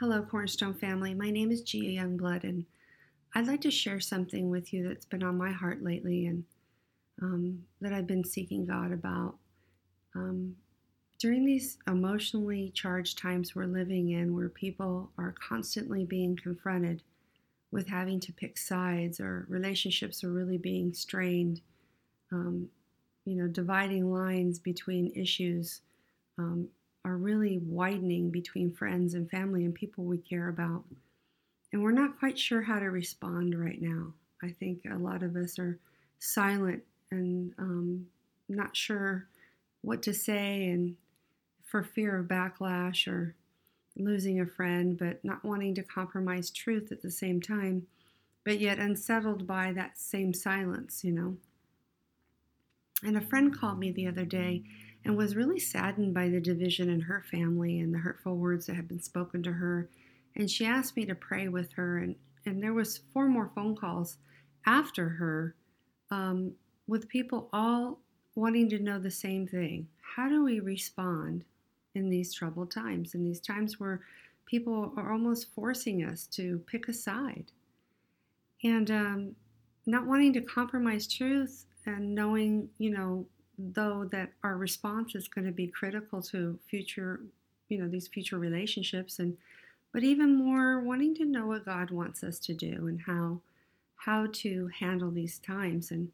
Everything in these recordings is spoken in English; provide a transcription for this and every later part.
Hello, Cornerstone family. My name is Gia Youngblood, and I'd like to share something with you that's been on my heart lately and um, that I've been seeking God about. Um, during these emotionally charged times we're living in, where people are constantly being confronted with having to pick sides, or relationships are really being strained, um, you know, dividing lines between issues um, are really widening between friends and family and people we care about. And we're not quite sure how to respond right now. I think a lot of us are silent and um, not sure what to say and for fear of backlash or losing a friend, but not wanting to compromise truth at the same time, but yet unsettled by that same silence, you know. And a friend called me the other day and was really saddened by the division in her family and the hurtful words that had been spoken to her. And she asked me to pray with her, and, and there was four more phone calls after her um, with people all wanting to know the same thing. How do we respond in these troubled times, in these times where people are almost forcing us to pick a side? And um, not wanting to compromise truth and knowing, you know, though that our response is going to be critical to future, you know, these future relationships and but even more wanting to know what God wants us to do and how how to handle these times and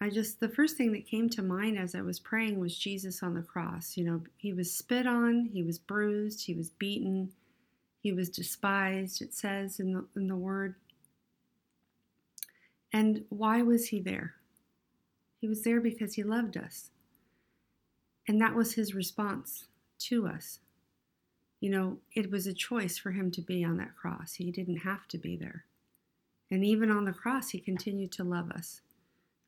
I just the first thing that came to mind as I was praying was Jesus on the cross. You know, he was spit on, he was bruised, he was beaten, he was despised, it says in the in the word. And why was he there? He was there because he loved us. And that was his response to us. You know, it was a choice for him to be on that cross. He didn't have to be there. And even on the cross, he continued to love us,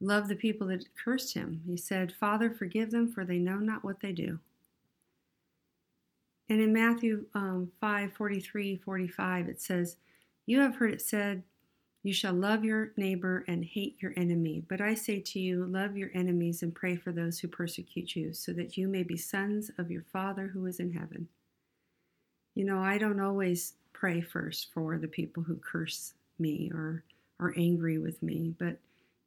love the people that cursed him. He said, Father, forgive them, for they know not what they do. And in Matthew um, 5 43 45, it says, You have heard it said, you shall love your neighbor and hate your enemy. But I say to you, love your enemies and pray for those who persecute you, so that you may be sons of your Father who is in heaven. You know, I don't always pray first for the people who curse me or are angry with me, but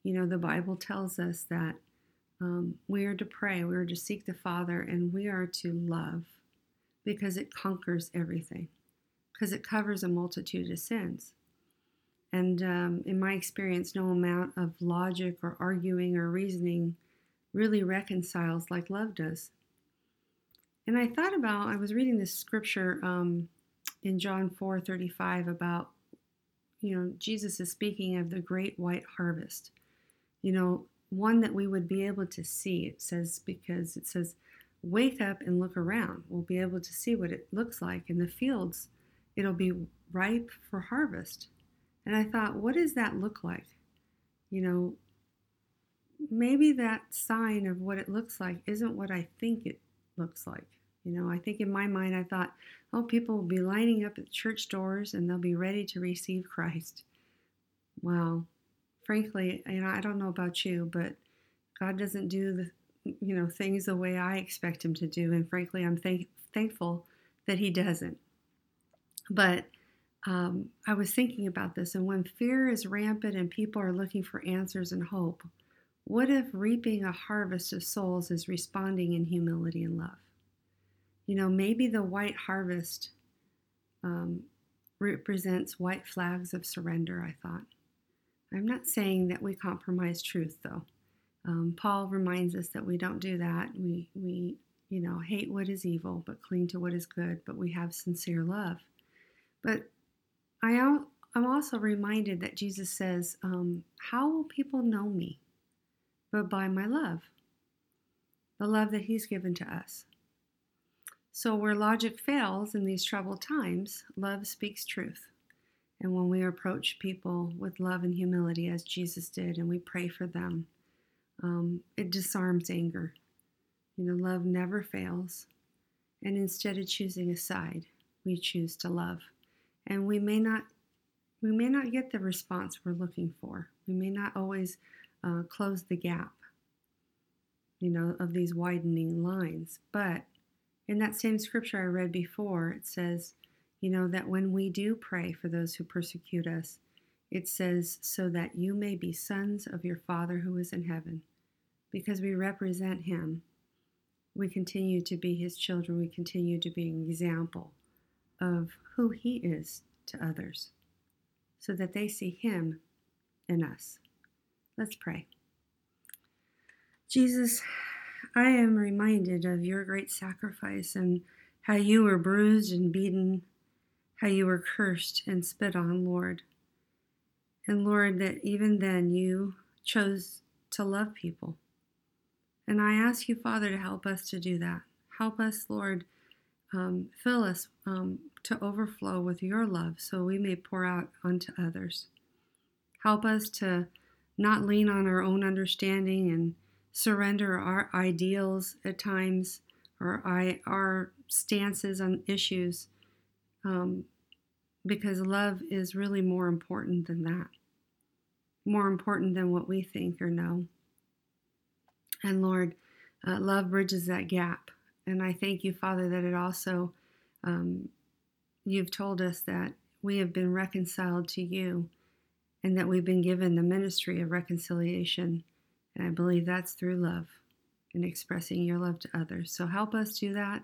you know, the Bible tells us that um, we are to pray, we are to seek the Father, and we are to love because it conquers everything, because it covers a multitude of sins. And um, in my experience, no amount of logic or arguing or reasoning really reconciles like love does. And I thought about, I was reading this scripture um, in John 4 35 about, you know, Jesus is speaking of the great white harvest. You know, one that we would be able to see. It says, because it says, wake up and look around. We'll be able to see what it looks like in the fields. It'll be ripe for harvest. And I thought, what does that look like? You know, maybe that sign of what it looks like isn't what I think it looks like. You know, I think in my mind, I thought, oh, people will be lining up at church doors and they'll be ready to receive Christ. Well, frankly, you know, I don't know about you, but God doesn't do the, you know, things the way I expect Him to do. And frankly, I'm thank- thankful that He doesn't. But um, I was thinking about this, and when fear is rampant and people are looking for answers and hope, what if reaping a harvest of souls is responding in humility and love? You know, maybe the white harvest um, represents white flags of surrender, I thought. I'm not saying that we compromise truth, though. Um, Paul reminds us that we don't do that. We, we, you know, hate what is evil, but cling to what is good, but we have sincere love. But I am also reminded that Jesus says, um, How will people know me? But by my love, the love that He's given to us. So, where logic fails in these troubled times, love speaks truth. And when we approach people with love and humility, as Jesus did, and we pray for them, um, it disarms anger. You know, love never fails. And instead of choosing a side, we choose to love and we may not we may not get the response we're looking for. We may not always uh, close the gap, you know, of these widening lines. But in that same scripture I read before, it says, You know, that when we do pray for those who persecute us, it says, so that you may be sons of your Father who is in heaven. Because we represent him, we continue to be his children, we continue to be an example of who he is to others, so that they see him in us. Let's pray. Jesus, I am reminded of your great sacrifice and how you were bruised and beaten, how you were cursed and spit on, Lord. And Lord, that even then you chose to love people. And I ask you, Father, to help us to do that. Help us, Lord, um, fill us um, to overflow with your love so we may pour out unto others. Help us to not lean on our own understanding and surrender our ideals at times or our stances on issues um, because love is really more important than that, more important than what we think or know. And Lord, uh, love bridges that gap. And I thank you, Father, that it also, um, you've told us that we have been reconciled to you and that we've been given the ministry of reconciliation. And I believe that's through love and expressing your love to others. So help us do that.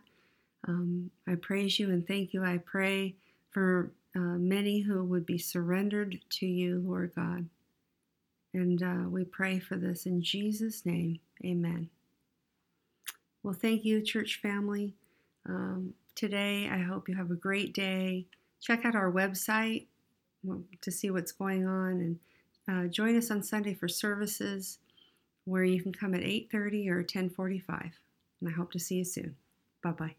Um, I praise you and thank you. I pray for uh, many who would be surrendered to you, Lord God. And uh, we pray for this in Jesus' name. Amen. Well, thank you, church family. Um, today, I hope you have a great day. Check out our website to see what's going on and uh, join us on Sunday for services where you can come at 8:30 or 10:45. And I hope to see you soon. Bye-bye.